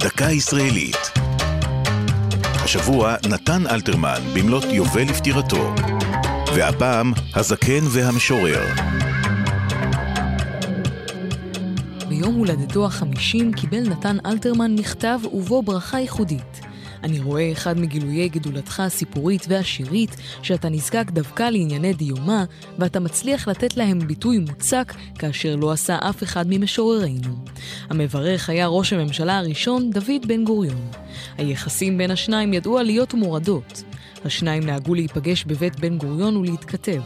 דקה ישראלית. השבוע נתן אלתרמן במלאת יובל לפטירתו. והפעם, הזקן והמשורר. ביום הולדתו החמישים קיבל נתן אלתרמן מכתב ובו ברכה ייחודית. אני רואה אחד מגילויי גדולתך הסיפורית והשירית, שאתה נזקק דווקא לענייני דיומה, ואתה מצליח לתת להם ביטוי מוצק, כאשר לא עשה אף אחד ממשוררינו. המברך היה ראש הממשלה הראשון, דוד בן גוריון. היחסים בין השניים ידעו עליות ומורדות. השניים נהגו להיפגש בבית בן גוריון ולהתכתב.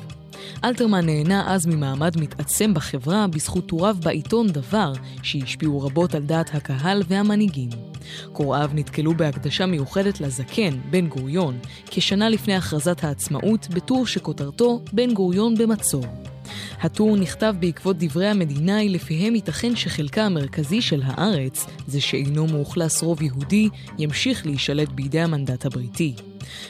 אלתרמן נהנה אז ממעמד מתעצם בחברה בזכות טוריו בעיתון דבר, שהשפיעו רבות על דעת הקהל והמנהיגים. קוראיו נתקלו בהקדשה מיוחדת לזקן, בן גוריון, כשנה לפני הכרזת העצמאות, בטור שכותרתו בן גוריון במצור. הטור נכתב בעקבות דברי המדינאי לפיהם ייתכן שחלקה המרכזי של הארץ, זה שאינו מאוכלס רוב יהודי, ימשיך להישלט בידי המנדט הבריטי.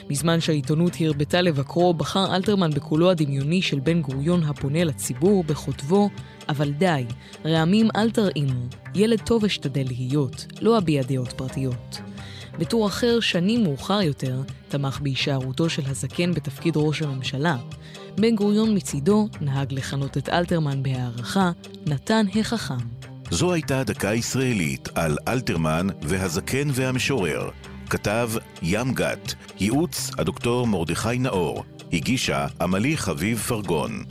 בזמן שהעיתונות הרבתה לבקרו, בחר אלתרמן בקולו הדמיוני של בן גוריון הפונה לציבור בכותבו, אבל די, רעמים אל תרעימו, ילד טוב אשתדל להיות, לא אביע דעות פרטיות. בטור אחר, שנים מאוחר יותר, תמך בהישארותו של הזקן בתפקיד ראש הממשלה. בן גוריון מצידו נהג לכנות את אלתרמן בהערכה, נתן החכם. זו הייתה דקה ישראלית על אלתרמן והזקן והמשורר. כתב ים גת, ייעוץ הדוקטור מרדכי נאור, הגישה עמלי חביב פרגון.